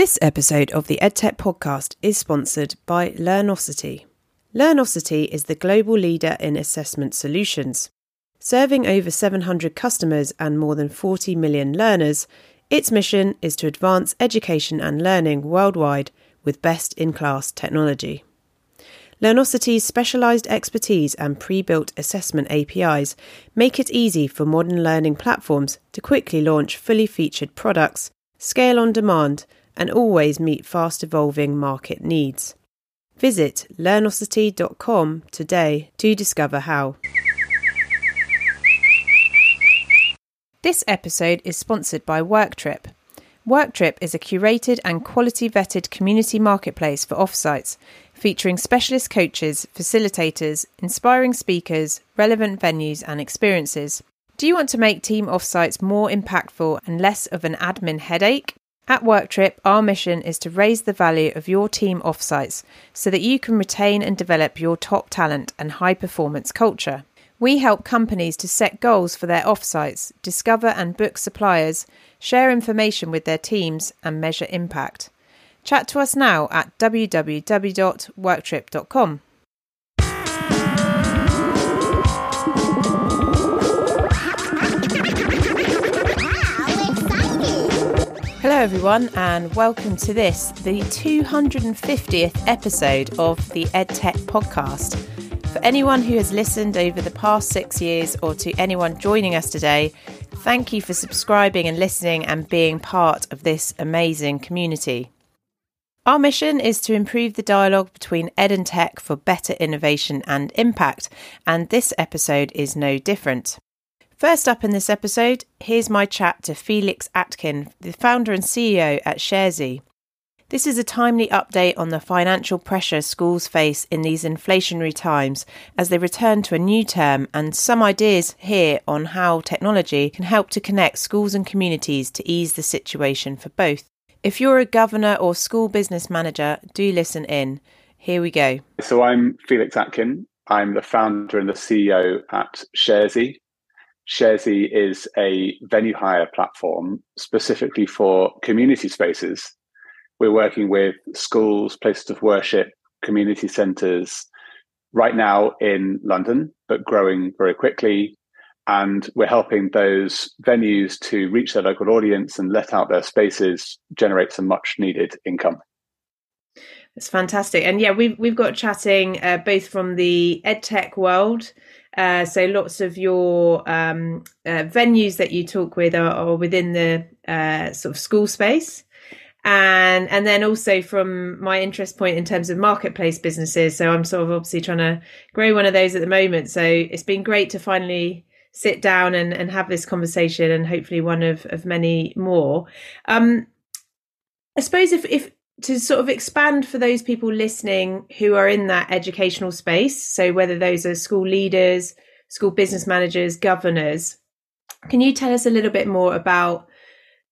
This episode of the EdTech podcast is sponsored by Learnosity. Learnosity is the global leader in assessment solutions. Serving over 700 customers and more than 40 million learners, its mission is to advance education and learning worldwide with best in class technology. Learnosity's specialised expertise and pre built assessment APIs make it easy for modern learning platforms to quickly launch fully featured products, scale on demand, and always meet fast evolving market needs. Visit learnosity.com today to discover how. This episode is sponsored by WorkTripp. WorkTripp is a curated and quality vetted community marketplace for offsites, featuring specialist coaches, facilitators, inspiring speakers, relevant venues, and experiences. Do you want to make team offsites more impactful and less of an admin headache? At WorkTripp, our mission is to raise the value of your team offsites so that you can retain and develop your top talent and high performance culture. We help companies to set goals for their offsites, discover and book suppliers, share information with their teams, and measure impact. Chat to us now at www.worktripp.com. Hello, everyone, and welcome to this, the 250th episode of the EdTech podcast. For anyone who has listened over the past six years or to anyone joining us today, thank you for subscribing and listening and being part of this amazing community. Our mission is to improve the dialogue between ed and tech for better innovation and impact, and this episode is no different. First up in this episode, here's my chat to Felix Atkin, the founder and CEO at Sharesy. This is a timely update on the financial pressure schools face in these inflationary times as they return to a new term, and some ideas here on how technology can help to connect schools and communities to ease the situation for both. If you're a governor or school business manager, do listen in. Here we go. So I'm Felix Atkin. I'm the founder and the CEO at Sharesy. Sharesy is a venue hire platform specifically for community spaces. We're working with schools, places of worship, community centres, right now in London, but growing very quickly. And we're helping those venues to reach their local audience and let out their spaces, generate some much needed income. It's fantastic. And yeah, we've, we've got chatting uh, both from the edtech world uh, so lots of your um, uh, venues that you talk with are, are within the uh, sort of school space, and and then also from my interest point in terms of marketplace businesses. So I'm sort of obviously trying to grow one of those at the moment. So it's been great to finally sit down and, and have this conversation, and hopefully one of of many more. Um, I suppose if if to sort of expand for those people listening who are in that educational space, so whether those are school leaders, school business managers, governors, can you tell us a little bit more about,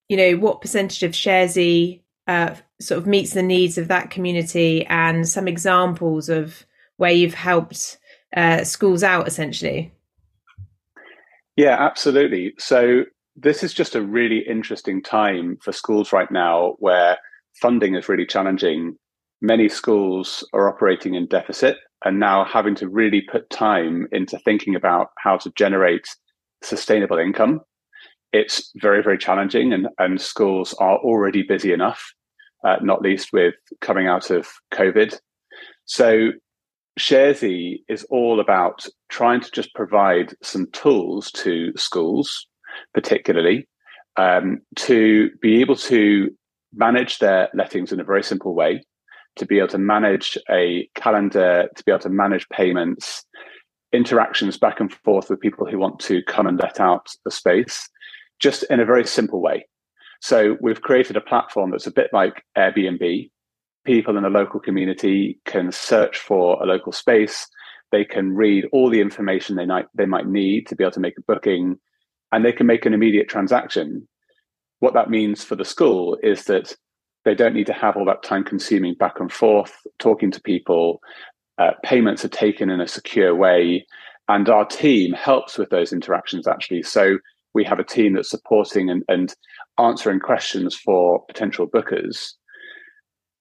you know, what percentage of Sharesy uh, sort of meets the needs of that community and some examples of where you've helped uh, schools out essentially? Yeah, absolutely. So this is just a really interesting time for schools right now where funding is really challenging. Many schools are operating in deficit and now having to really put time into thinking about how to generate sustainable income. It's very, very challenging, and, and schools are already busy enough, uh, not least with coming out of COVID. So, Sharesy is all about trying to just provide some tools to schools, particularly, um, to be able to manage their lettings in a very simple way, to be able to manage a calendar, to be able to manage payments, interactions back and forth with people who want to come and let out the space, just in a very simple way. So we've created a platform that's a bit like Airbnb. People in the local community can search for a local space. They can read all the information they might, they might need to be able to make a booking, and they can make an immediate transaction what that means for the school is that they don't need to have all that time consuming back and forth talking to people. Uh, payments are taken in a secure way. And our team helps with those interactions actually. So we have a team that's supporting and, and answering questions for potential bookers.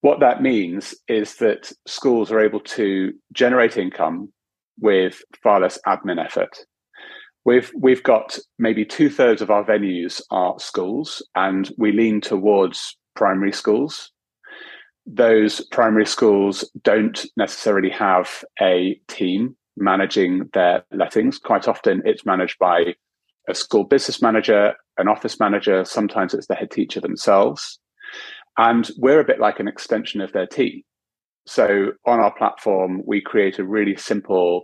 what that means is that schools are able to generate income with far less admin effort. We've we've got maybe two thirds of our venues are schools, and we lean towards primary schools. Those primary schools don't necessarily have a team managing their lettings. Quite often, it's managed by a school business manager, an office manager. Sometimes it's the head teacher themselves, and we're a bit like an extension of their team. So on our platform, we create a really simple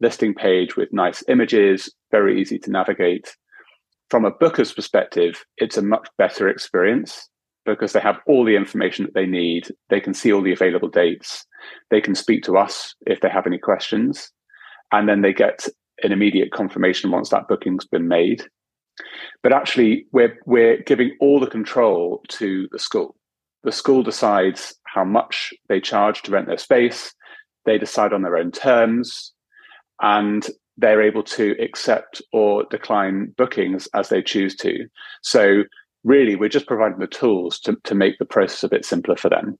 listing page with nice images, very easy to navigate. From a booker's perspective, it's a much better experience because they have all the information that they need. They can see all the available dates. They can speak to us if they have any questions. And then they get an immediate confirmation once that booking's been made. But actually, we're, we're giving all the control to the school. The school decides how much they charge to rent their space. They decide on their own terms and they're able to accept or decline bookings as they choose to. So really, we're just providing the tools to, to make the process a bit simpler for them.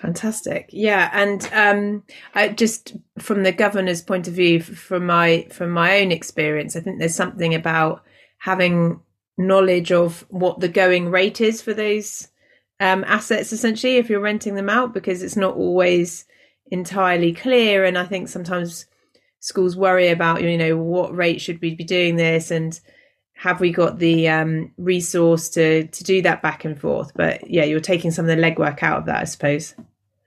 Fantastic, yeah, and um, I just from the governor's point of view, from my from my own experience, I think there's something about having knowledge of what the going rate is for those um, assets, essentially, if you're renting them out, because it's not always entirely clear, and I think sometimes schools worry about you know what rate should we be doing this? And have we got the um, resource to to do that back and forth? But yeah you're taking some of the legwork out of that i suppose.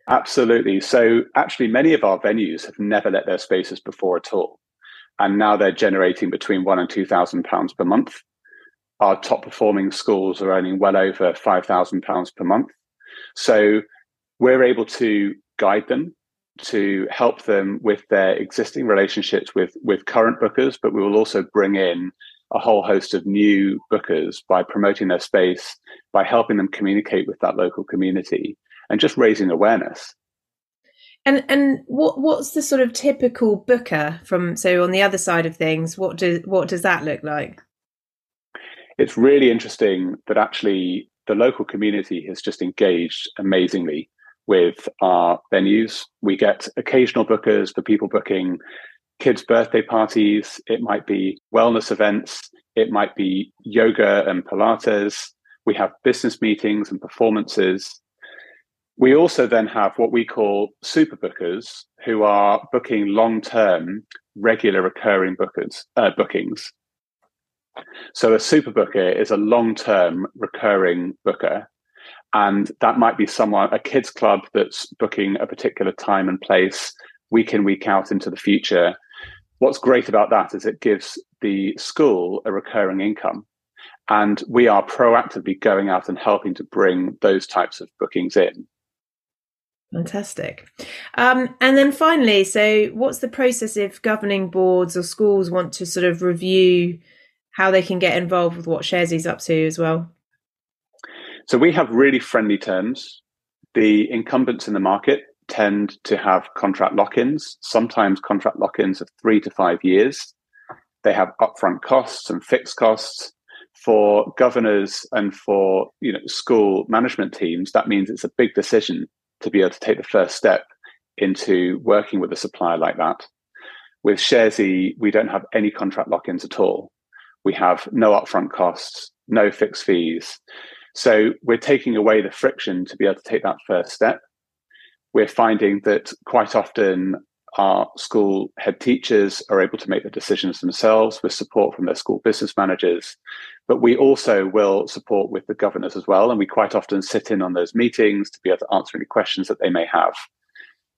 Absolutely. So actually many of our venues have never let their spaces before at all. And now they're generating between one and two thousand pounds per month. Our top performing schools are earning well over five thousand pounds per month. So we're able to guide them to help them with their existing relationships with with current bookers, but we will also bring in a whole host of new bookers by promoting their space, by helping them communicate with that local community, and just raising awareness. And and what what's the sort of typical booker from so on the other side of things? What does what does that look like? It's really interesting that actually the local community has just engaged amazingly with our venues. We get occasional bookers for people booking kids' birthday parties. It might be wellness events. It might be yoga and Pilates. We have business meetings and performances. We also then have what we call super bookers who are booking long term, regular recurring bookers, uh, bookings. So a super booker is a long term recurring booker and that might be someone a kids club that's booking a particular time and place week in week out into the future what's great about that is it gives the school a recurring income and we are proactively going out and helping to bring those types of bookings in Fantastic. Um, and then finally, so what's the process if governing boards or schools want to sort of review how they can get involved with what Sharesy's up to as well? So we have really friendly terms. The incumbents in the market tend to have contract lock ins, sometimes contract lock ins of three to five years. They have upfront costs and fixed costs. For governors and for you know school management teams, that means it's a big decision to be able to take the first step into working with a supplier like that. With Sharesy, we don't have any contract lock ins at all. We have no upfront costs, no fixed fees. So we're taking away the friction to be able to take that first step. We're finding that quite often our school head teachers are able to make the decisions themselves with support from their school business managers. But we also will support with the governors as well. And we quite often sit in on those meetings to be able to answer any questions that they may have.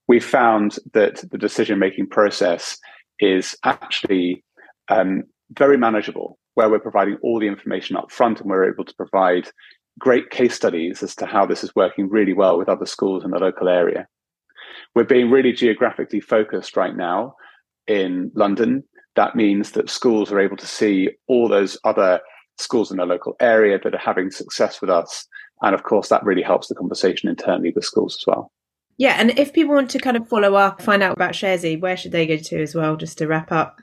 We found that the decision making process is actually um, very manageable, where we're providing all the information up front and we're able to provide great case studies as to how this is working really well with other schools in the local area. We're being really geographically focused right now in London. That means that schools are able to see all those other schools in the local area that are having success with us. And of course, that really helps the conversation internally with schools as well. Yeah, and if people want to kind of follow up, find out about Sharesy, where should they go to as well, just to wrap up?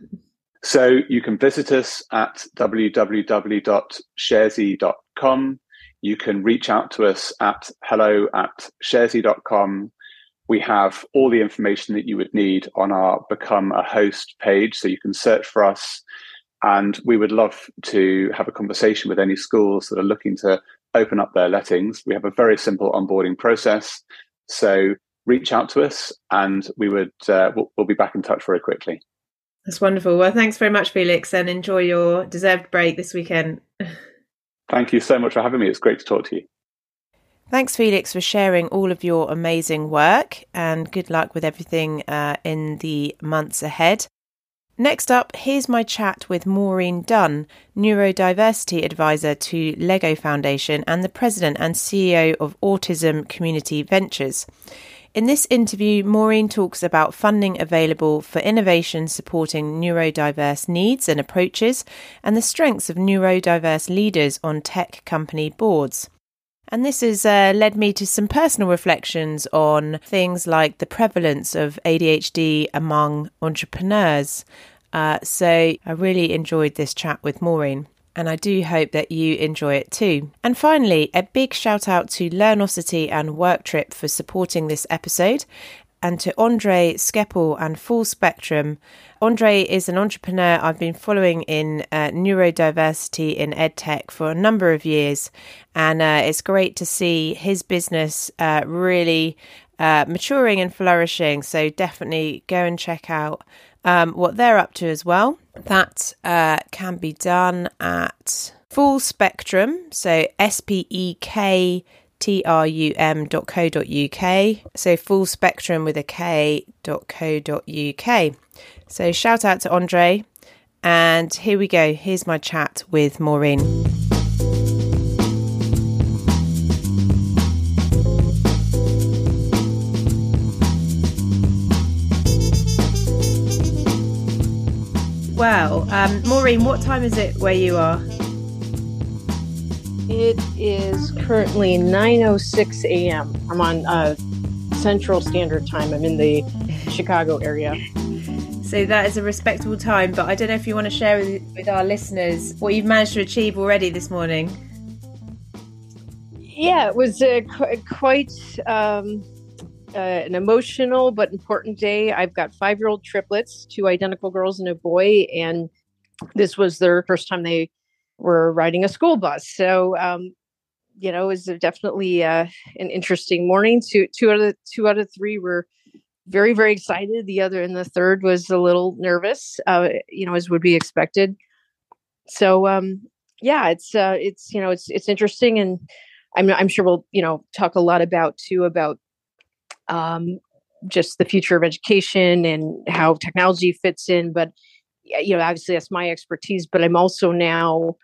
So you can visit us at www.sharesy.com you can reach out to us at hello at sharesy.com. We have all the information that you would need on our Become a Host page, so you can search for us. And we would love to have a conversation with any schools that are looking to open up their lettings. We have a very simple onboarding process. So reach out to us and we would uh, we'll, we'll be back in touch very quickly. That's wonderful. Well, thanks very much, Felix, and enjoy your deserved break this weekend. Thank you so much for having me. It's great to talk to you. Thanks, Felix, for sharing all of your amazing work and good luck with everything uh, in the months ahead. Next up, here's my chat with Maureen Dunne, Neurodiversity Advisor to LEGO Foundation and the President and CEO of Autism Community Ventures. In this interview, Maureen talks about funding available for innovation supporting neurodiverse needs and approaches and the strengths of neurodiverse leaders on tech company boards. And this has uh, led me to some personal reflections on things like the prevalence of ADHD among entrepreneurs. Uh, so I really enjoyed this chat with Maureen and I do hope that you enjoy it too. And finally, a big shout out to Learnosity and WorkTripp for supporting this episode, and to Andre Skeppel and Full Spektrum. Andre is an entrepreneur I've been following in uh, neurodiversity in edtech for a number of years, and uh, it's great to see his business uh, really uh, maturing and flourishing. So definitely go and check out um, what they're up to as well. That uh, can be done at Full Spektrum, so S P E K uk. So full spectrum with a K dot co dot uk. So shout out to Andre. And here we go. Here's my chat with Maureen. Well. Um, Maureen, what time is it where you are? It is currently 9:06 a.m. I'm on uh, Central Standard Time. I'm in the Chicago area. So that is a respectable time, but I don't know if you want to share with, with our listeners what you've managed to achieve already this morning. Yeah, it was uh, qu- quite um, uh, an emotional but important day. I've got five year old triplets, two identical girls and a boy, and this was their first time they were riding a school bus. So, um, you know, it was definitely uh, an interesting morning. Two, two out of two out of three were very, very excited. The other and the third was a little nervous, uh, you know, as would be expected. So, um, yeah, it's uh, it's you know, it's it's interesting, and I'm I'm sure we'll you know talk a lot about too about um, just the future of education and how technology fits in. But you know, obviously that's my expertise. But I'm also now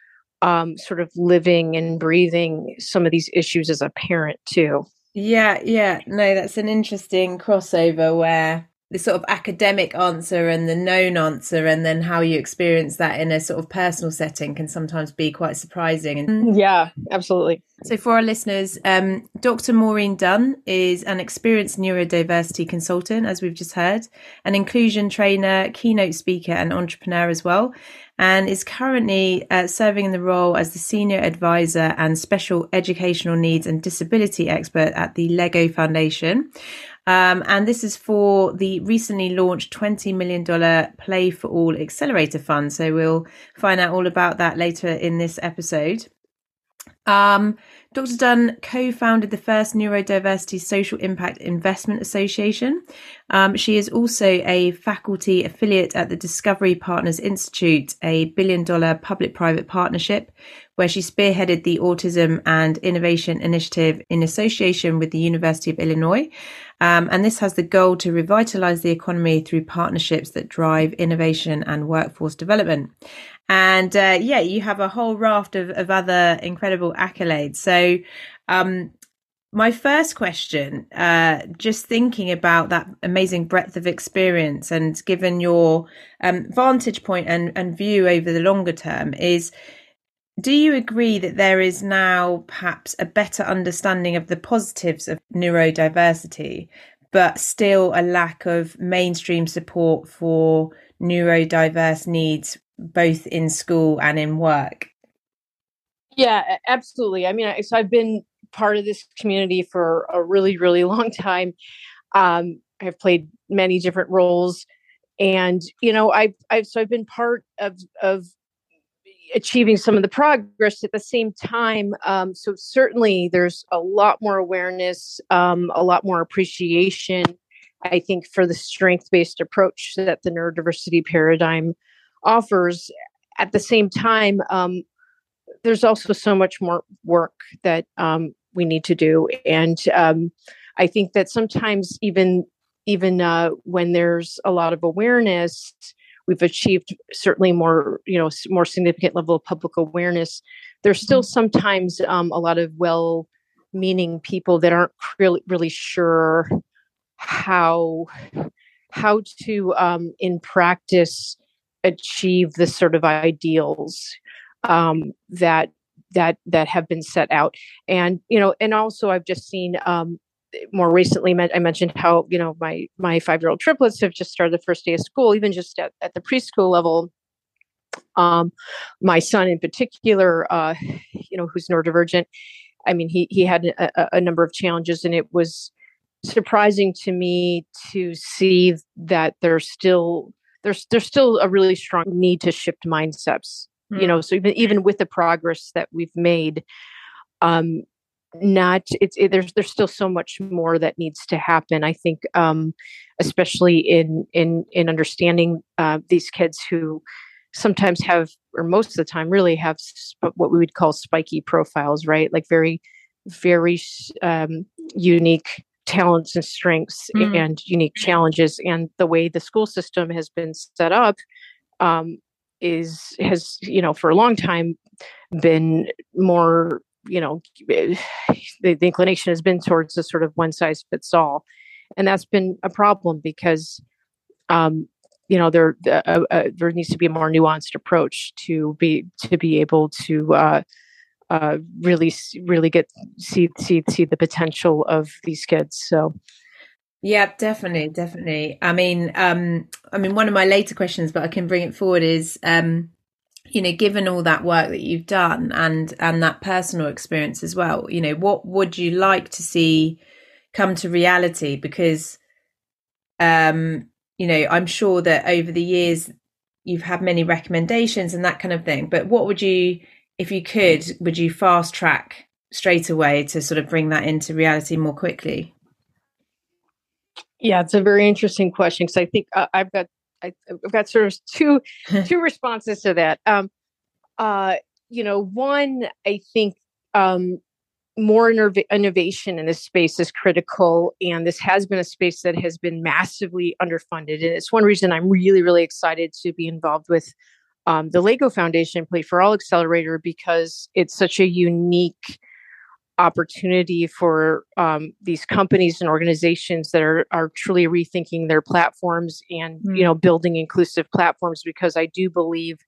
um, sort of living and breathing some of these issues as a parent too. Yeah, yeah. No, that's an interesting crossover where the sort of academic answer and the known answer and then how you experience that in a sort of personal setting can sometimes be quite surprising. Yeah absolutely. so for our listeners um, dr maureen dunne is an experienced neurodiversity consultant as we've just heard an inclusion trainer keynote speaker and entrepreneur as well and is currently uh, serving in the role as the senior advisor and special educational needs and disability expert at the lego foundation um, and this is for the recently launched $20 million Play for All Accelerator Fund. So we'll find out all about that later in this episode. Um, Dr. Dunne co founded the first Neurodiversity Social Impact Investment Association. Um, she is also a faculty affiliate at the Discovery Partners Institute, a billion dollar public private partnership, where she spearheaded the Autism and Innovation Initiative in association with the University of Illinois. Um, and this has the goal to revitalize the economy through partnerships that drive innovation and workforce development. And uh, yeah, you have a whole raft of, of other incredible accolades. So, um, my first question, uh, just thinking about that amazing breadth of experience and given your um, vantage point and, and view over the longer term, is do you agree that there is now perhaps a better understanding of the positives of neurodiversity, but still a lack of mainstream support for neurodiverse needs both in school and in work? Yeah, absolutely. I mean, so I've been part of this community for a really, really long time. Um, I've played many different roles, and you know, I've, I've so I've been part of of achieving some of the progress at the same time. Um, so certainly, there's a lot more awareness, um, a lot more appreciation. I think for the strength based approach that the neurodiversity paradigm offers. At the same time, um, there's also so much more work that um, we need to do, and um, I think that sometimes even even uh, when there's a lot of awareness, we've achieved certainly more you know more significant level of public awareness. There's still mm-hmm. sometimes um, a lot of well meaning people that aren't really really sure how how to um, in practice achieve the sort of ideals um, that that that have been set out. And you know and also i've just seen um, more recently i mentioned how you know my my five year old triplets have just started the first day of school even just at, at the preschool level. Um, my son in particular uh, you know who's neurodivergent i mean he he had a, a number of challenges and it was surprising to me to see that there's still there's there's still a really strong need to shift mindsets mm. you know so even even with the progress that we've made um not it's it, there's there's still so much more that needs to happen i think um especially in in in understanding uh, these kids who sometimes have or most of the time really have sp- what we would call spiky profiles right like very very um, unique talents and strengths mm. and unique challenges and the way the school system has been set up um, is has you know for a long time been more you know the, the inclination has been towards a sort of one size fits all and that's been a problem because um, you know there uh, uh, there needs to be a more nuanced approach to be to be able to uh, uh, really really get see see see the potential of these kids so. Yeah definitely definitely. I mean um i mean one of my later questions but i can bring it forward is um you know given all that work that you've done and and that personal experience as well you know what would you like to see come to reality? Because um you know i'm sure that over the years you've had many recommendations and that kind of thing but what would you if you could, would you fast track straight away to sort of bring that into reality more quickly? Yeah, it's a very interesting question because I think uh, I've got I, have got sort of two two responses to that. Um, uh, you know, one I think um, more innovation in this space is critical, and this has been a space that has been massively underfunded, and it's one reason I'm really really excited to be involved with um, the Lego Foundation Play for All Accelerator because it's such a unique opportunity for um, these companies and organizations that are are truly rethinking their platforms and mm. you know building inclusive platforms because I do believe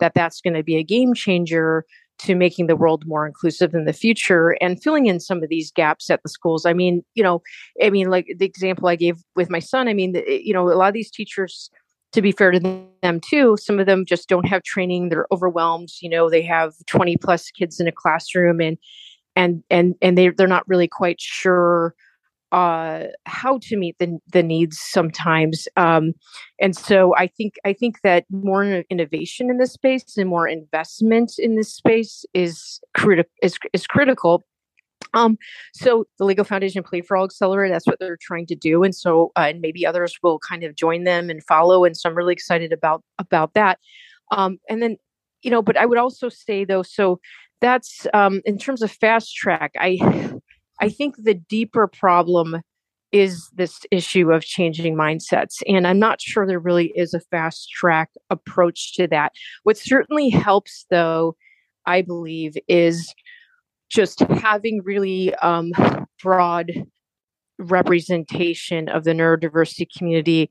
that that's going to be a game changer to making the world more inclusive in the future and filling in some of these gaps at the schools. I mean, you know, I mean, like the example I gave with my son. I mean, the, you know, a lot of these teachers to be fair to them too some of them just don't have training they're overwhelmed you know they have 20 plus kids in a classroom and and and and they they're not really quite sure uh, how to meet the the needs sometimes um, and so i think i think that more innovation in this space and more investment in this space is critical is, is critical um, so the Lego Foundation Play for All Accelerator, that's what they're trying to do. And so, uh, and maybe others will kind of join them and follow. And so I'm really excited about, about that. Um, and then, you know, but I would also say though, so that's, um, in terms of fast track, I, I think the deeper problem is this issue of changing mindsets. And I'm not sure there really is a fast track approach to that. What certainly helps though, I believe, is just having really um, broad representation of the neurodiversity community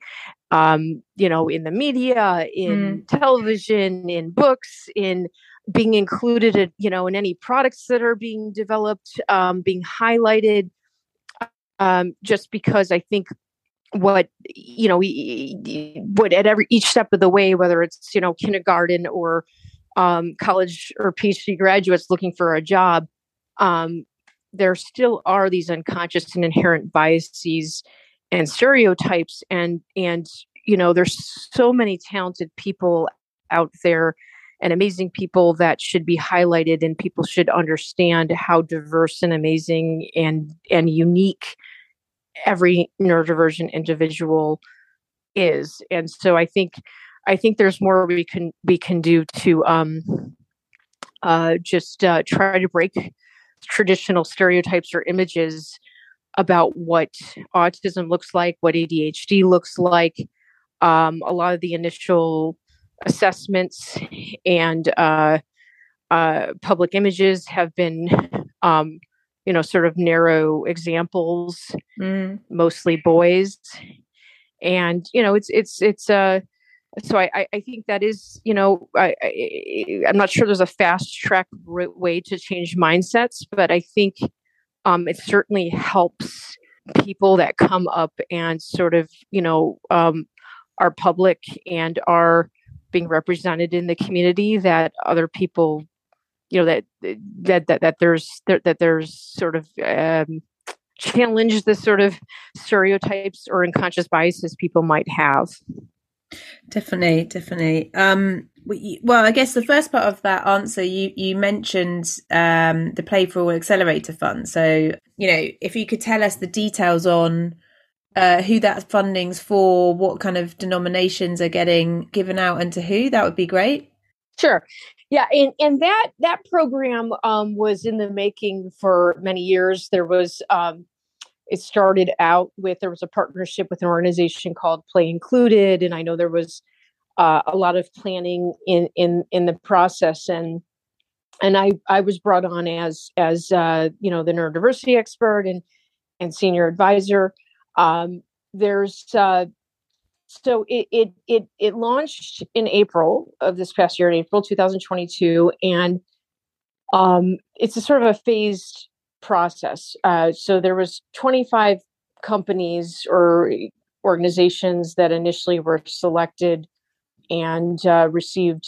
um, you know in the media in mm. television in books in being included in, you know in any products that are being developed um, being highlighted um, just because i think what you know what at every each step of the way whether it's you know kindergarten or um, college or PhD graduates looking for a job, um, there still are these unconscious and inherent biases and stereotypes, and and you know there's so many talented people out there and amazing people that should be highlighted and people should understand how diverse and amazing and and unique every neurodivergent individual is. And so i think i think there's more we can we can do to um uh just uh try to break traditional stereotypes or images about what autism looks like what adhd looks like um a lot of the initial assessments and uh, uh, public images have been, um, you know, sort of narrow examples, mm. mostly boys, and you know, it's it's it's uh, so I I think that is you know I, I I'm not sure there's a fast track way to change mindsets, but I think um, it certainly helps people that come up and sort of you know um, are public and are being represented in the community that other people you know that that that, that there's that, that there's sort of um, challenge the sort of stereotypes or unconscious biases people might have definitely definitely um well i guess the first part of that answer you you mentioned um the Play for All Accelerator Fund so you know if you could tell us the details on uh, who that funding's for, what kind of denominations are getting given out, and to who, that would be great. Sure. Yeah, and, and that that program um, was in the making for many years. There was um, it started out with there was a partnership with an organization called Play Included, and I know there was uh, a lot of planning in in in the process and and I I was brought on as as uh, you know the neurodiversity expert and and senior advisor. Um, there's uh, so it, it it it launched in April of this past year, in April 2022, and um, it's a sort of a phased process. Uh, so there was 25 companies or organizations that initially were selected and uh, received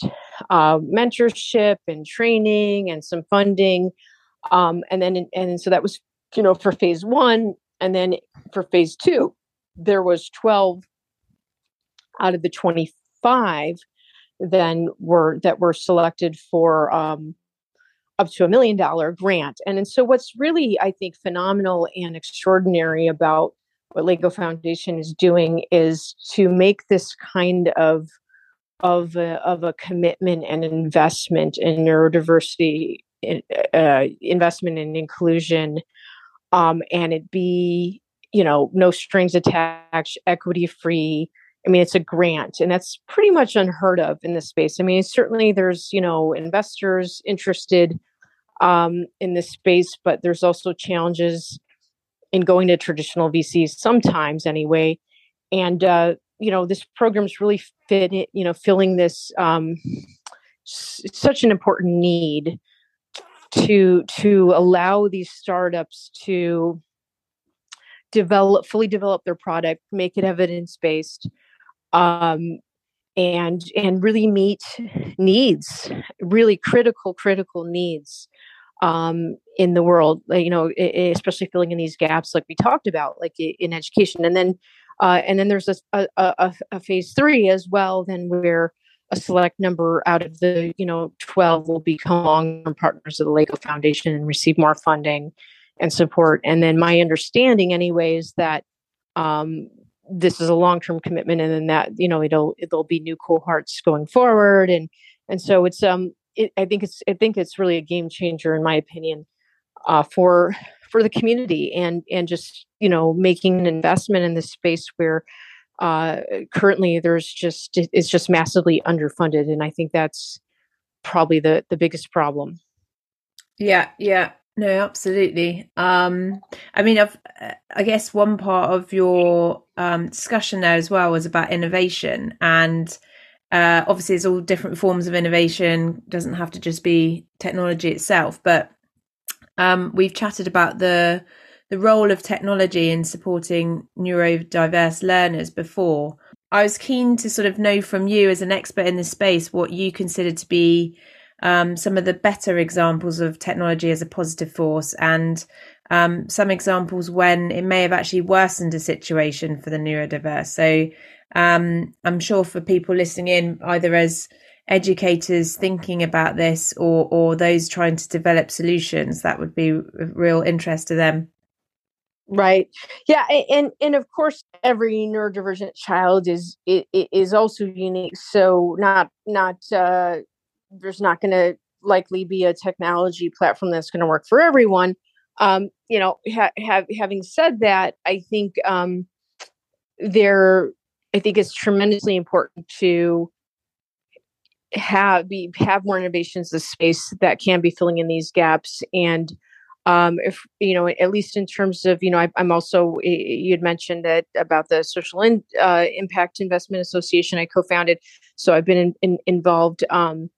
uh, mentorship and training and some funding, um, and then and so that was you know for phase one and then for phase two, there was 12 out of the 25 then were that were selected for um, up to a million dollar grant. And, and so what's really, I think, phenomenal and extraordinary about what LEGO Foundation is doing is to make this kind of of a, of a commitment and investment in neurodiversity, uh, investment in inclusion, um, and it be you know no strings attached equity free i mean it's a grant and that's pretty much unheard of in this space. I mean certainly there's you know investors interested um, in this space but there's also challenges in going to traditional vcs sometimes anyway. And uh, you know this program's really fit you know filling this um, s- such an important need to to allow these startups to develop fully develop their product make it evidence based um, and and really meet needs really critical critical needs um, in the world you know especially filling in these gaps like we talked about like in education. And then uh, and then there's a, a, a, phase three as well then where a select number out of the you know 12 will become long-term partners of the lego foundation and receive more funding and support. And then my understanding anyway is that um, this is a long-term commitment and then that you know it'll there'll be new cohorts going forward and and so it's um it, i think it's i think it's really a game changer in my opinion uh, for for the community and and just you know making an investment in this space where uh, currently there's just it's just massively underfunded and i think that's probably the the biggest problem. Yeah yeah no absolutely um i mean i've i guess one part of your um discussion there as well was about innovation and uh obviously it's all different forms of innovation doesn't have to just be technology itself but um we've chatted about the the role of technology in supporting neurodiverse learners before. I was keen to sort of know from you as an expert in this space what you consider to be um, some of the better examples of technology as a positive force and um, some examples when it may have actually worsened a situation for the neurodiverse. So um, I'm sure for people listening in, either as educators thinking about this or or those trying to develop solutions, that would be of real interest to them. Right. Yeah, and and of course, every neurodivergent child is is also unique. So not not uh, there's not going to likely be a technology platform that's going to work for everyone. Um, you know, ha- have, having said that, I think um, there, I think it's tremendously important to have be have more innovations in the space that can be filling in these gaps and um, if you know at least in terms of you know I, am also you had mentioned that about the social in, uh, impact investment association i co-founded so i've been in, in, involved um,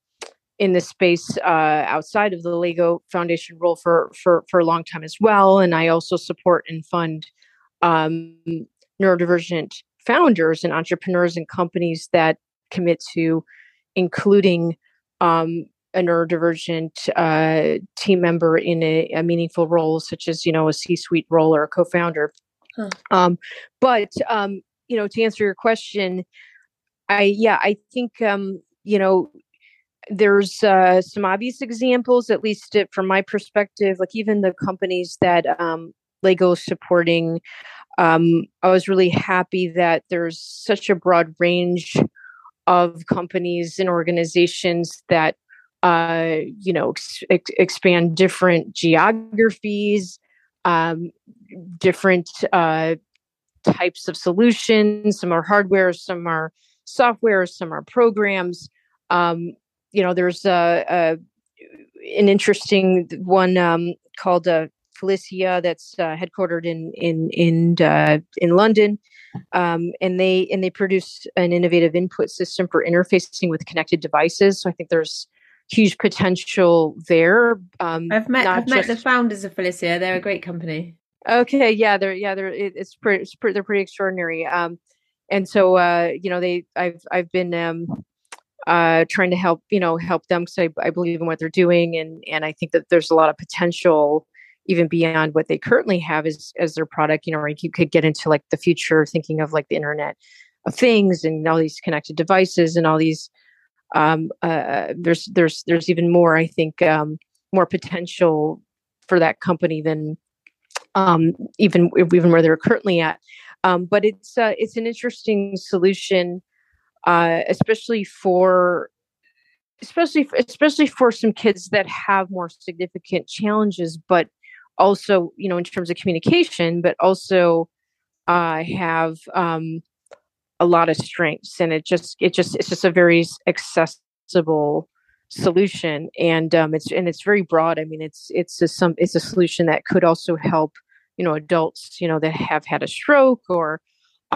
in the space uh, outside of the Lego Foundation role for for for a long time as well, and I also support and fund um, neurodivergent founders and entrepreneurs and companies that commit to including um, a neurodivergent uh, team member in a, a, meaningful role, such as you know a C-suite role or a co-founder. Huh. Um, but um, you know, to answer your question, I yeah, I think um, you know there's uh, some obvious examples, at least from my perspective, like even the companies that um, Lego is supporting. Um, I was really happy that there's such a broad range of companies and organizations that uh, you know ex- expand different geographies, um, different uh, types of solutions. Some are hardware, some are software, some are programs. Um, you know, there's a, a an interesting one um, called uh, Filisia that's uh, headquartered in in in uh, in London, um, and they and they produce an innovative input system for interfacing with connected devices. So I think there's huge potential there. Um, I've met I've just... met the founders of Filisia. They're a great company. Okay, yeah, they're yeah they're it, it's pretty, it's pretty they're pretty extraordinary. Um, and so uh, you know they I've I've been um uh, trying to help you know help them because I, I believe in what they're doing and and I think that there's a lot of potential even beyond what they currently have as as their product you know or you could get into like the future thinking of like the internet of things and all these connected devices and all these um uh there's there's there's even more i think um more potential for that company than um even even where they're currently at. Um but it's uh it's an interesting solution uh, especially for especially especially for some kids that have more significant challenges but also you know in terms of communication but also uh, have um, a lot of strengths and it just it just it's just a very accessible solution and um, it's and it's very broad. I mean it's it's a some it's a solution that could also help you know adults you know that have had a stroke or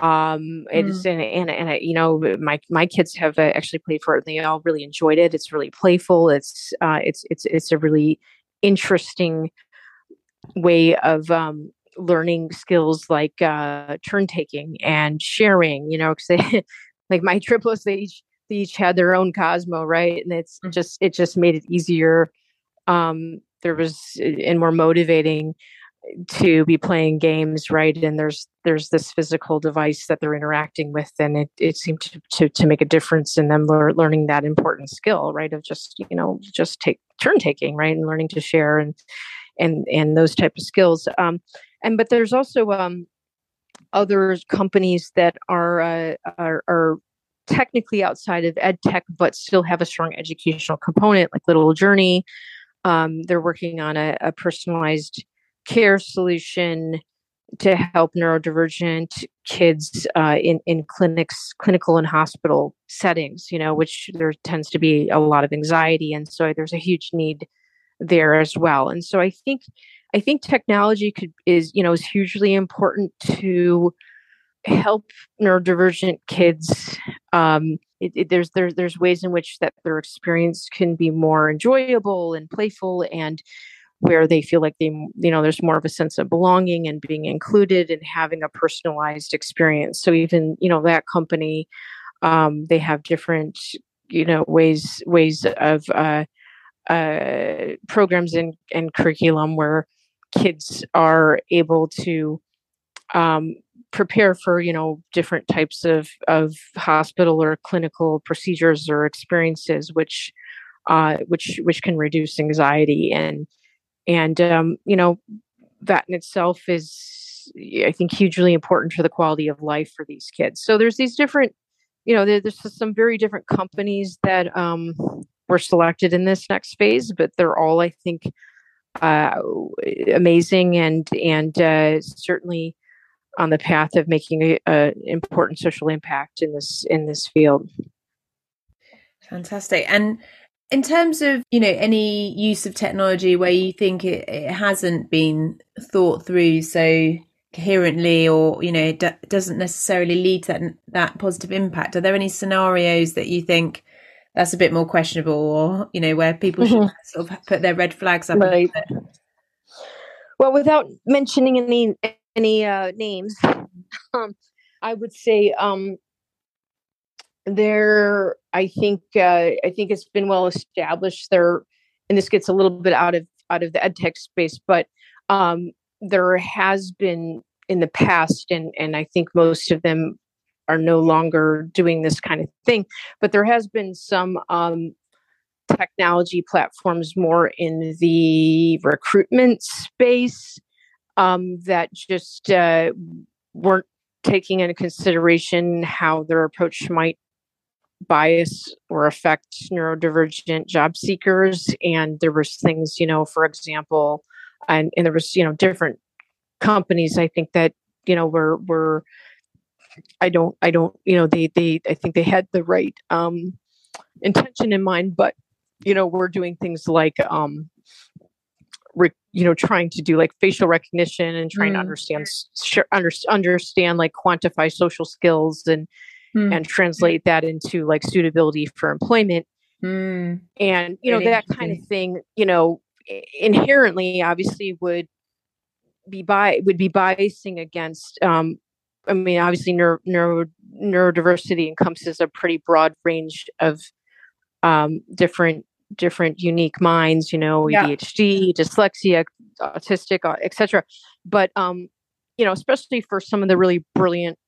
um it's mm. and, and and you know my my kids have uh, actually played for it and they all really enjoyed it. It's really playful. It's uh it's it's it's a really interesting way of um learning skills like uh turn taking and sharing you know because they like my triplets they each they each had their own cosmo right? And it's mm. just it just made it easier. Um there was and more motivating to be playing games right? And there's there's this physical device that they're interacting with and it, it seemed to, to, to make a difference in them lear, learning that important skill right? Of just you know just take turn taking right? And learning to share and and and those type of skills. Um and but there's also um other companies that are uh, are, are technically outside of ed tech but still have a strong educational component like little journey. Um, they're working on a, a personalized care solution to help neurodivergent kids uh, in in clinics, clinical and hospital settings. You know, which there tends to be a lot of anxiety, and so there's a huge need there as well. And so I think I think technology could is you know is hugely important to help neurodivergent kids. Um, it, it, there's there's there's ways in which that their experience can be more enjoyable and playful and where they feel like they you know there's more of a sense of belonging and being included and having a personalized experience. So even you know that company um, they have different you know ways ways of uh, uh, programs and, and curriculum where kids are able to um, prepare for you know different types of of hospital or clinical procedures or experiences which uh, which which can reduce anxiety and and um, you know that in itself is i think hugely important for the quality of life for these kids. So there's these different you know there, there's some very different companies that um, were selected in this next phase but they're all i think uh, amazing and and uh, certainly on the path of making a, a, important social impact in this in this field. Fantastic. And in terms of you know any use of technology where you think it, it hasn't been thought through so coherently or you know d- doesn't necessarily lead to that, that positive impact are there any scenarios that you think that's a bit more questionable or you know where people should mm-hmm. sort of put their red flags up right. well without mentioning any any uh, names um, i would say um, there i think uh, i think it's been well established. There and this gets a little bit out of out of the ed tech space but um, there has been in the past and and i think most of them are no longer doing this kind of thing but there has been some um, technology platforms more in the recruitment space um, that just uh, weren't taking into consideration how their approach might bias or affect neurodivergent job seekers and there was things you know for example and and there was you know different companies i think that you know were were i don't i don't you know they they i think they had the right um intention in mind but you know we're doing things like um re, you know trying to do like facial recognition and trying mm. to understand under, understand like quantify social skills and mm. and translate that into like suitability for employment mm. and you know that kind of thing you know inherently obviously would be by would be biasing against um i mean obviously neuro, neuro neurodiversity encompasses a pretty broad range of um different different unique minds you know adhd yeah. dyslexia autistic etc but um you know especially for some of the really brilliant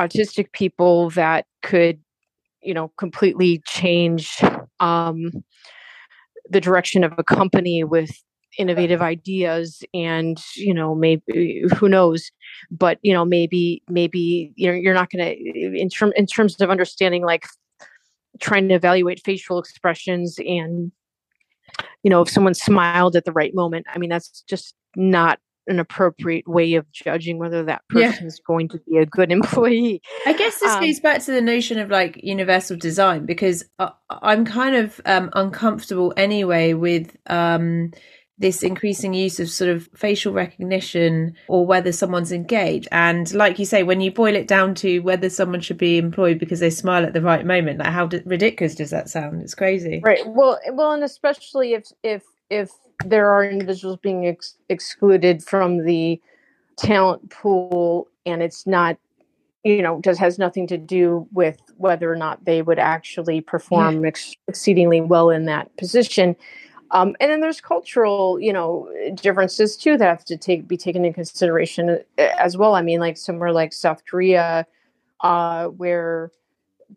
autistic people that could you know completely change um, the direction of a company with innovative ideas and you know maybe who knows? But you know maybe maybe you know you're not going to in term in terms of understanding like trying to evaluate facial expressions and you know if someone smiled at the right moment i mean that's just not an appropriate way of judging whether that person is yeah. going to be a good employee. I guess this um, goes back to the notion of like universal design because I, am kind of um, uncomfortable anyway with um, this increasing use of sort of facial recognition or whether someone's engaged. And like you say, when you boil it down to whether someone should be employed because they smile at the right moment, like how d- ridiculous does that sound? It's crazy, right? Well, well, and especially if if if there are individuals being ex- excluded from the talent pool and it's not you know just has nothing to do with whether or not they would actually perform yeah. ex- exceedingly well in that position um, and then there's cultural you know differences too that have to take be taken into consideration uh, as well i mean like somewhere like south korea uh, where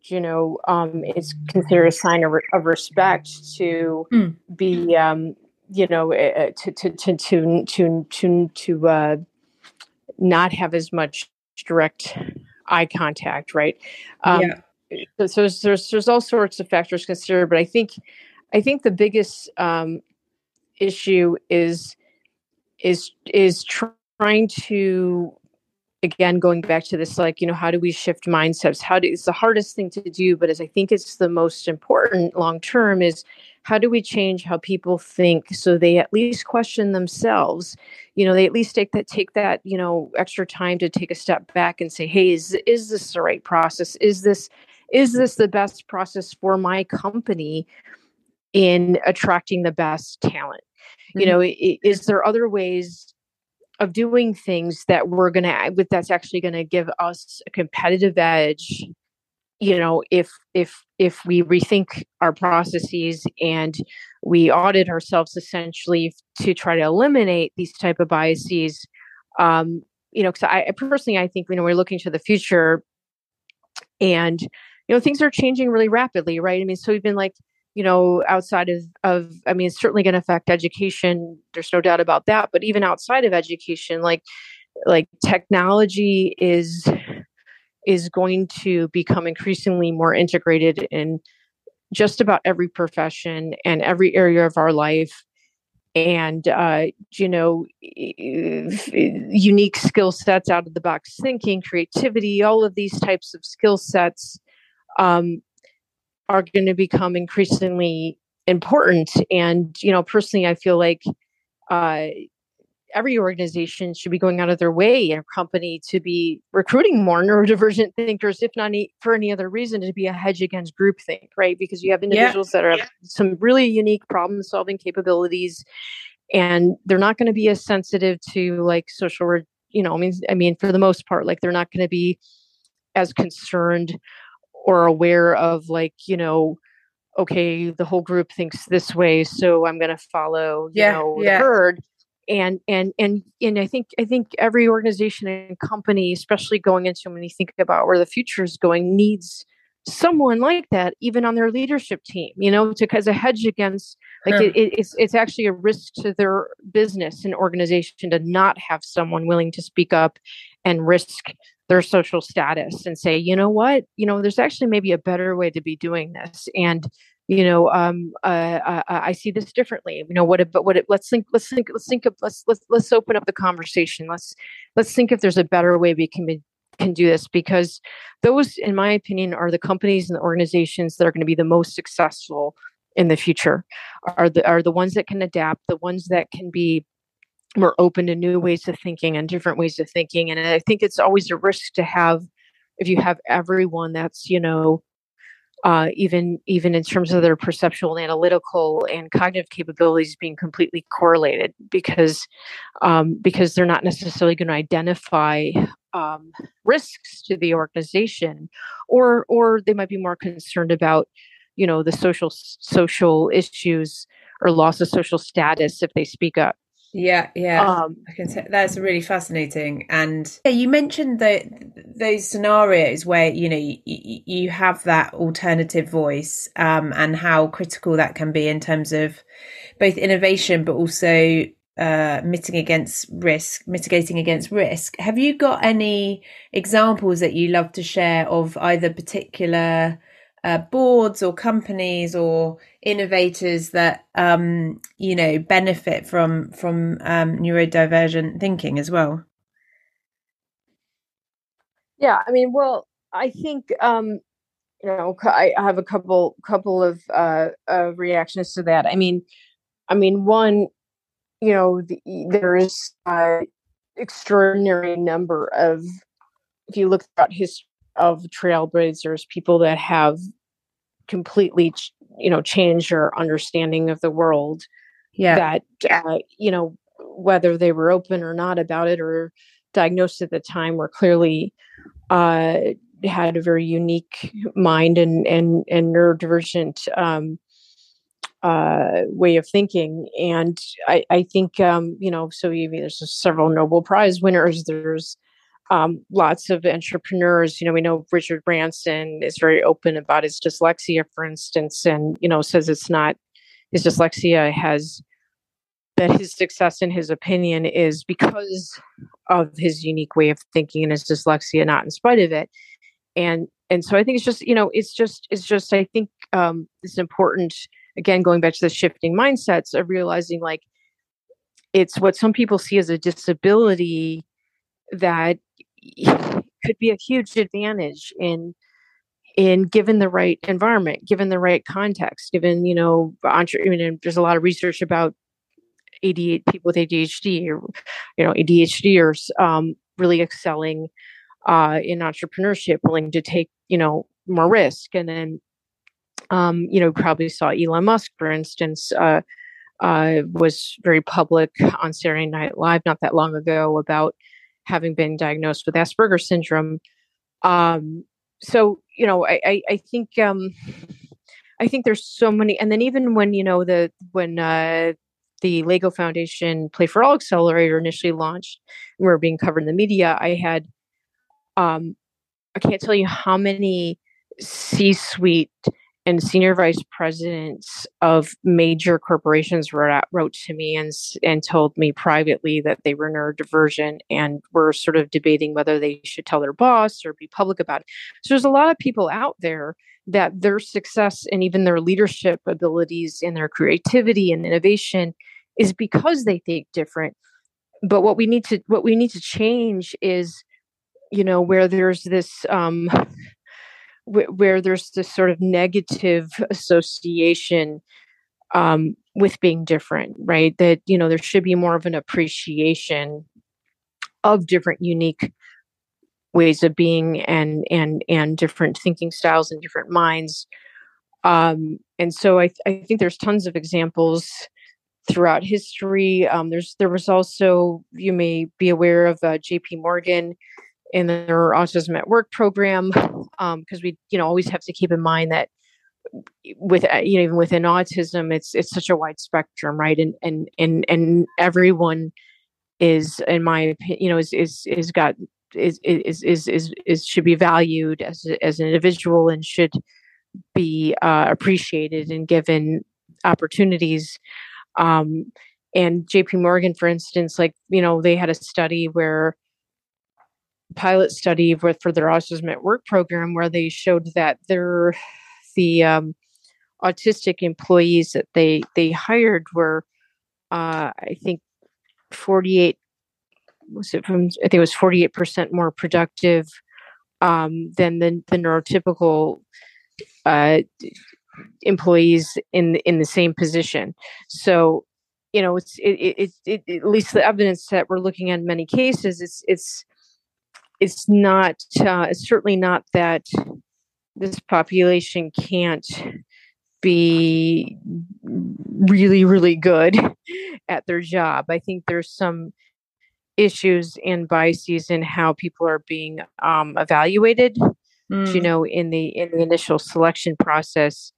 you know um, it's considered a sign of, re- of respect to mm. be um, you know uh, to to to to to to, to uh, not have as much direct eye contact right um, yeah. so, so there's there's all sorts of factors considered but i think i think the biggest um, issue is is is trying to again going back to this like you know how do we shift mindsets how do it's the hardest thing to do but as i think it's the most important long term is how do we change how people think so they at least question themselves? You know they at least take that take that you know extra time to take a step back and say hey is is this the right process? Is this is this the best process for my company in attracting the best talent? Mm-hmm. you know is there other ways of doing things that we're going to with that's actually going to give us a competitive edge you know if if if we rethink our processes and we audit ourselves essentially to try to eliminate these type of biases um you know because I, personally i think you know we're looking to the future and you know things are changing really rapidly right? I mean so we've been like you know outside of of i mean it's certainly going to affect education there's no doubt about that but even outside of education like like technology is is going to become increasingly more integrated in just about every profession and every area of our life. And uh, you know unique skill sets out of the box thinking creativity all of these types of skill sets um, are going to become increasingly important. And you know personally i feel like uh, every organization should be going out of their way and a company to be recruiting more neurodivergent thinkers, if not any, for any other reason, to be a hedge against groupthink, right? Because you have individuals yeah. that have yeah. some really unique problem solving capabilities and they're not going to be as sensitive to like social, you know, I mean, I mean, for the most part, like they're not going to be as concerned or aware of like, you know, okay, the whole group thinks this way, so I'm going to follow, you yeah, know, the herd and and and and I think I think every organization and company, especially going into when you think about where the future is going, needs someone like that even on their leadership team you know to as a hedge against like it, it's it's actually a risk to their business and organization to not have someone willing to speak up and risk their social status and say you know what? You know there's actually maybe a better way to be doing this. And you know um, uh, uh, I, see this differently you know what but what it, let's think let's think let's think of let's let's let's open up the conversation. Let's let's think if there's a better way we can be, can do this because those in my opinion are the companies and the organizations that are going to be the most successful in the future. Are the are the ones that can adapt the ones that can be more open to new ways of thinking and different ways of thinking and i think it's always a risk to have if you have everyone that's you know uh, even even in terms of their perceptual analytical and cognitive capabilities being completely correlated because um, because they're not necessarily going to identify um, risks to the organization or or they might be more concerned about you know the social social issues or loss of social status if they speak up yeah, yeah, um, I can say that's really fascinating. And yeah, you mentioned that those scenarios where you know you, you have that alternative voice, um, and how critical that can be in terms of both innovation, but also uh, mitigating against risk, mitigating against risk. Have you got any examples that you love to share of either particular uh, boards or companies or innovators that um, you know benefit from from um, neurodivergent thinking as well? Yeah i mean well i think um, you know i have a couple couple of uh, uh, reactions to that. I mean i mean one you know the, there is an extraordinary number of if you look at history of trailblazers people that have completely you know change your understanding of the world yeah that uh, you know whether they were open or not about it or diagnosed at the time were clearly uh, had a very unique mind and and and neurodivergent um, uh, way of thinking. And I, I think um, you know, so you, there's several Nobel Prize winners. There's um, lots of entrepreneurs, you know, we know Richard Branson is very open about his dyslexia, for instance, and, you know, says it's not his dyslexia has that his success in his opinion is because of his unique way of thinking and his dyslexia, not in spite of it. And and so I think it's just, you know, it's just it's just I think um it's important again going back to the shifting mindsets of realizing like it's what some people see as a disability that could be a huge advantage in in given the right environment, given the right context, given you know, entre- I mean, there's a lot of research about ADHD people with ADHD or you know ADHDers um, really excelling uh, in entrepreneurship, willing to take you know more risk, and then um, you know probably saw Elon Musk, for instance, uh, uh, was very public on Saturday Night Live not that long ago about having been diagnosed with Asperger's syndrome. Um, so you know, I I, I think um, I think there's so many, and then even when you know the when uh, the Lego Foundation Play for All Accelerator initially launched, we were being covered in the media. I had, um, I can't tell you how many C-suite and senior vice presidents of major corporations wrote, wrote to me and and told me privately that they were neurodivergent and were sort of debating whether they should tell their boss or be public about it. So there's a lot of people out there that their success and even their leadership abilities and their creativity and innovation is because they think different. But what we need to what we need to change is, you know, where there's this um, where there's this sort of negative association um, with being different, right? That you know there should be more of an appreciation of different, unique ways of being and and and different thinking styles and different minds. Um, and so I, I think there's tons of examples throughout history. Um, there's there was also you may be aware of uh, J.P. Morgan in their autism at work program because um, we you know always have to keep in mind that with uh, you know even within autism it's it's such a wide spectrum right? And and and and everyone is in my opinion you know is is is got is is is is, is should be valued as as an individual and should be uh, appreciated and given opportunities. Um and jp morgan for instance like you know they had a study where pilot study with for their autism at work program where they showed that their the um, autistic employees that they they hired were uh, I think 48 was it from I think it was 48 percent more productive um, than the, the neurotypical uh, employees in in the same position. So you know it's it, it, it, it, at least the evidence that we're looking at in many cases it's it's it's not uh, it's certainly not that this population can't be really really good at their job i think there's some issues and biases in how people are being um, evaluated mm. you know in the in the initial selection process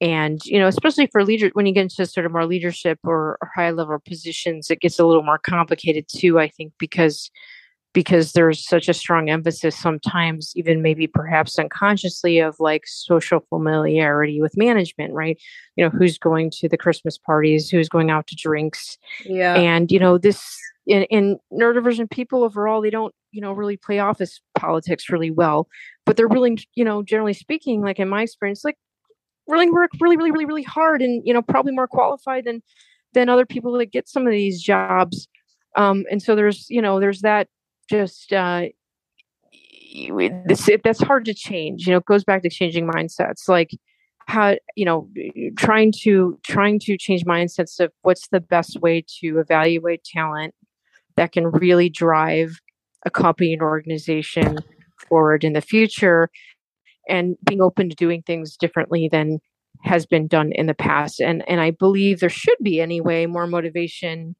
and you know especially for leaders when you get into sort of more leadership or, or high level positions it gets a little more complicated too i think because because there's such a strong emphasis sometimes even maybe perhaps unconsciously of like social familiarity with management right? You know who's going to the christmas parties who's going out to drinks. Yeah. And you know this in, in neurodivergent people overall they don't you know really play office politics really well but they're really you know generally speaking like in my experience like really work really really really really hard and you know probably more qualified than than other people that get some of these jobs. Um and so there's you know there's that just uh, this, that's hard to change. You know, it goes back to changing mindsets. Like how you know trying to trying to change mindsets of what's the best way to evaluate talent that can really drive a company and organization forward in the future and being open to doing things differently than has been done in the past and and i believe there should be anyway more motivation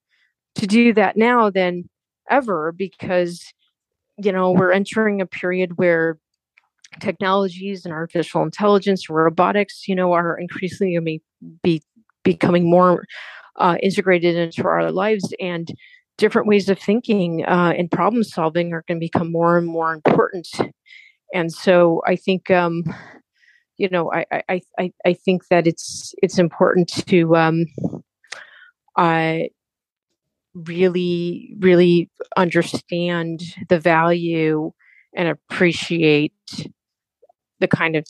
to do that now than ever because you know we're entering a period where technologies and artificial intelligence robotics you know are increasingly going to be becoming more uh, integrated into our lives and different ways of thinking uh, and problem solving are going to become more and more important. And so i think um, you know I, I i i think that it's it's important to um uh really, really understand the value and appreciate the kind of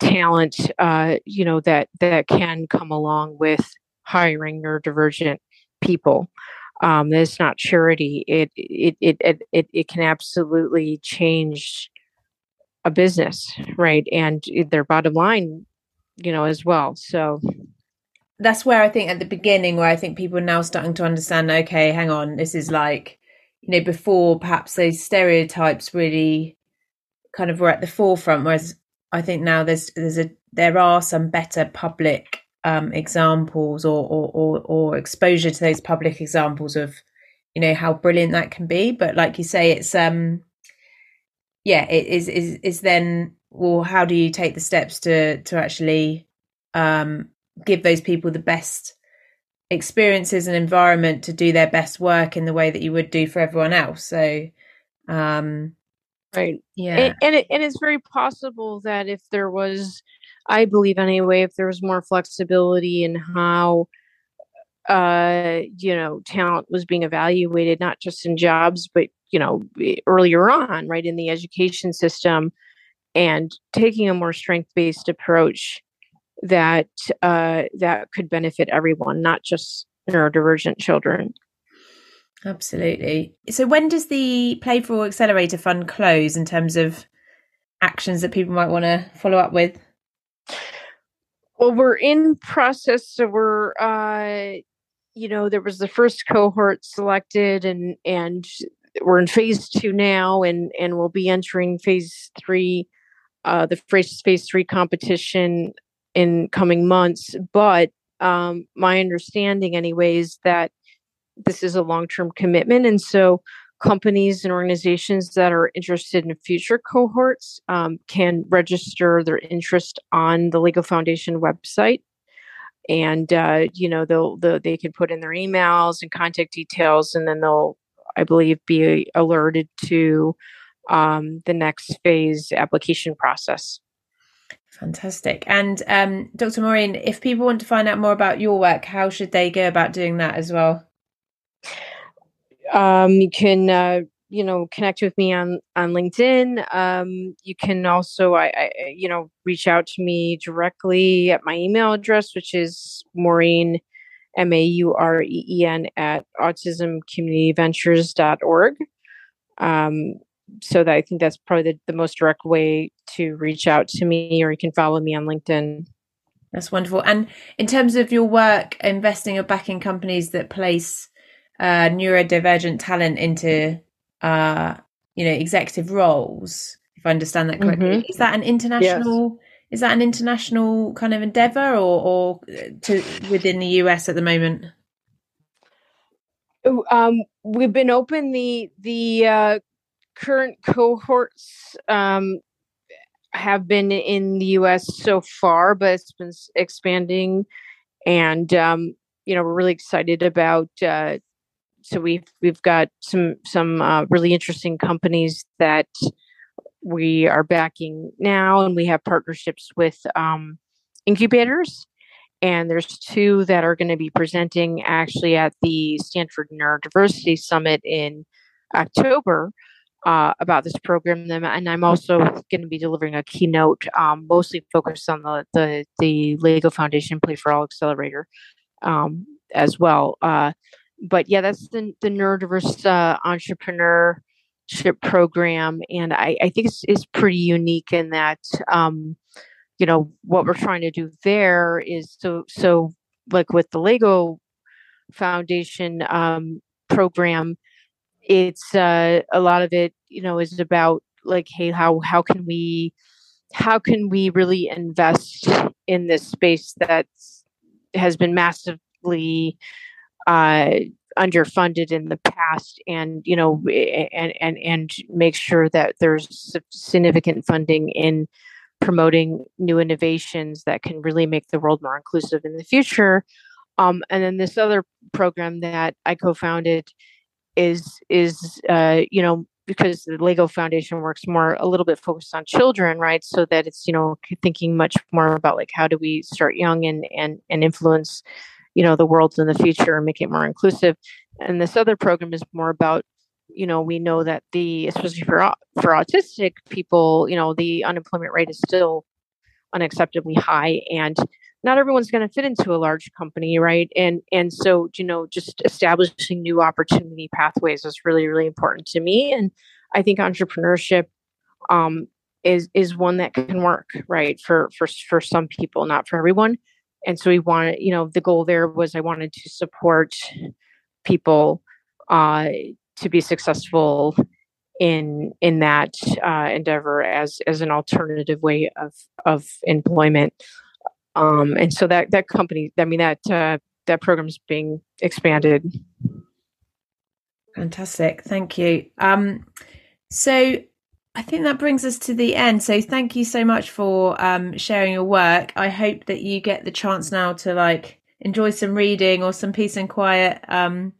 talent uh, you know that that can come along with hiring neurodivergent people. Um, it's not charity. It it, it it it it can absolutely change a business, right? And their bottom line, you know, as well. So that's where I think at the beginning, where I think people are now starting to understand, okay, hang on, this is like, you know, before perhaps those stereotypes really kind of were at the forefront, whereas I think now there's there's a there are some better public um, examples or, or, or or exposure to those public examples of you know how brilliant that can be. But like you say, it's um yeah, it is is is then well, how do you take the steps to to actually um give those people the best experiences and environment to do their best work in the way that you would do for everyone else. So um right yeah and and, it, and it's very possible that if there was i believe anyway if there was more flexibility in how uh you know talent was being evaluated not just in jobs but you know earlier on right in the education system and taking a more strength based approach that uh that could benefit everyone not just neurodivergent children Absolutely. So when does the Play for All Accelerator Fund close in terms of actions that people might want to follow up with? Well, we're in process. So we're, uh, you know, there was the first cohort selected, and and we're in phase two now, and and we'll be entering phase three, uh, the phase phase three competition in coming months. But um, my understanding, anyways, that this is a long-term commitment and so companies and organizations that are interested in future cohorts um, can register their interest on the lego foundation website and uh, you know they'll, they'll they can put in their emails and contact details and then they'll i believe be alerted to um, the next phase application process fantastic. And um, dr maureen if people want to find out more about your work how should they go about doing that as well? Um, you can uh, you know connect with me on on linkedin. Um, you can also I, I, you know reach out to me directly at my email address which is maureen m-a-u-r-e-e-n at autismcommunityventures.org um, so that i think that's probably the, the most direct way to reach out to me or you can follow me on linkedin that's wonderful and in terms of your work investing or backing companies that place uh, neurodivergent talent into uh, you know executive roles if i understand that correctly mm-hmm. is that an international yes. is that an international kind of endeavor or or to within the us at the moment oh, um, we've been open the the uh, current cohorts um, have been in the us so far but it's been expanding and um, you know we're really excited about uh, so we've we've got some some uh, really interesting companies that we are backing now, and we have partnerships with um, incubators. And there's two that are going to be presenting actually at the Stanford Neurodiversity Summit in October uh, about this program. And I'm also going to be delivering a keynote, um, mostly focused on the, the the Lego Foundation Play for All Accelerator um, as well. Uh, but yeah, that's the the neurodiverse uh, entrepreneurship program, and I, I think it's, it's pretty unique in that um, you know what we're trying to do there is so so like with the Lego Foundation um, program, it's uh, a lot of it you know is about like hey how how can we how can we really invest in this space that has been massively uh, underfunded in the past and you know and and and make sure that there's significant funding in promoting new innovations that can really make the world more inclusive in the future. Um, and then this other program that i co-founded is is uh, you know because the lego foundation works more a little bit focused on children right? So that it's you know thinking much more about like how do we start young and and and influence you know the world in the future and make it more inclusive. And this other program is more about you know we know that the especially for for autistic people you know the unemployment rate is still unacceptably high and not everyone's going to fit into a large company right? And and so you know just establishing new opportunity pathways is really really important to me and i think entrepreneurship um is is one that can work right for for for some people not for everyone. And so we wanted you know the goal there was i wanted to support people uh, to be successful in in that uh, endeavor as as an alternative way of of employment Um, and so that that company, I mean that uh, that program's being expanded. Fantastic, thank you. Um, so I think that brings us to the end. So thank you so much for um, sharing your work. I hope that you get the chance now to like enjoy some reading or some peace and quiet um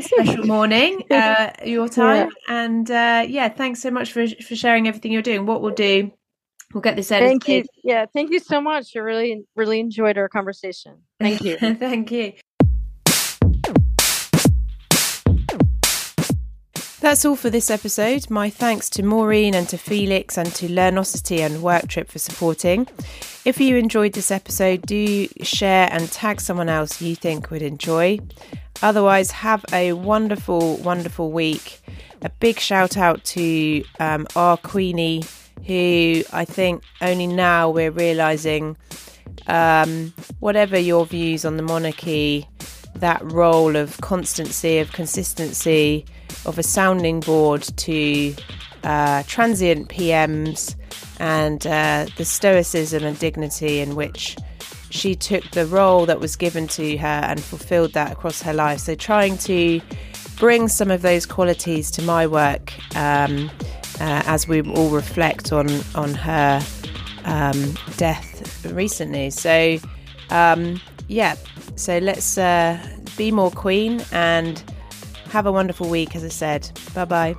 special morning uh your time yeah. and uh yeah thanks so much for for sharing everything you're doing what we'll do we'll get this edited. thank you yeah thank you so much i really really enjoyed our conversation thank you thank you That's all for this episode. My thanks to Maureen and to Felix and to Learnosity and WorkTripp for supporting. If you enjoyed this episode, do share and tag someone else you think would enjoy. Otherwise, have a wonderful, wonderful week. A big shout out to um, our Queenie, who I think only now we're realizing, um, whatever your views on the monarchy, that role of constancy, of consistency, of a sounding board to uh, transient PMs and uh, the stoicism and dignity in which she took the role that was given to her and fulfilled that across her life. So, trying to bring some of those qualities to my work um, uh, as we all reflect on on her um, death recently. So, um, yeah, so let's uh, be more queen and have a wonderful week, as I said. Bye bye.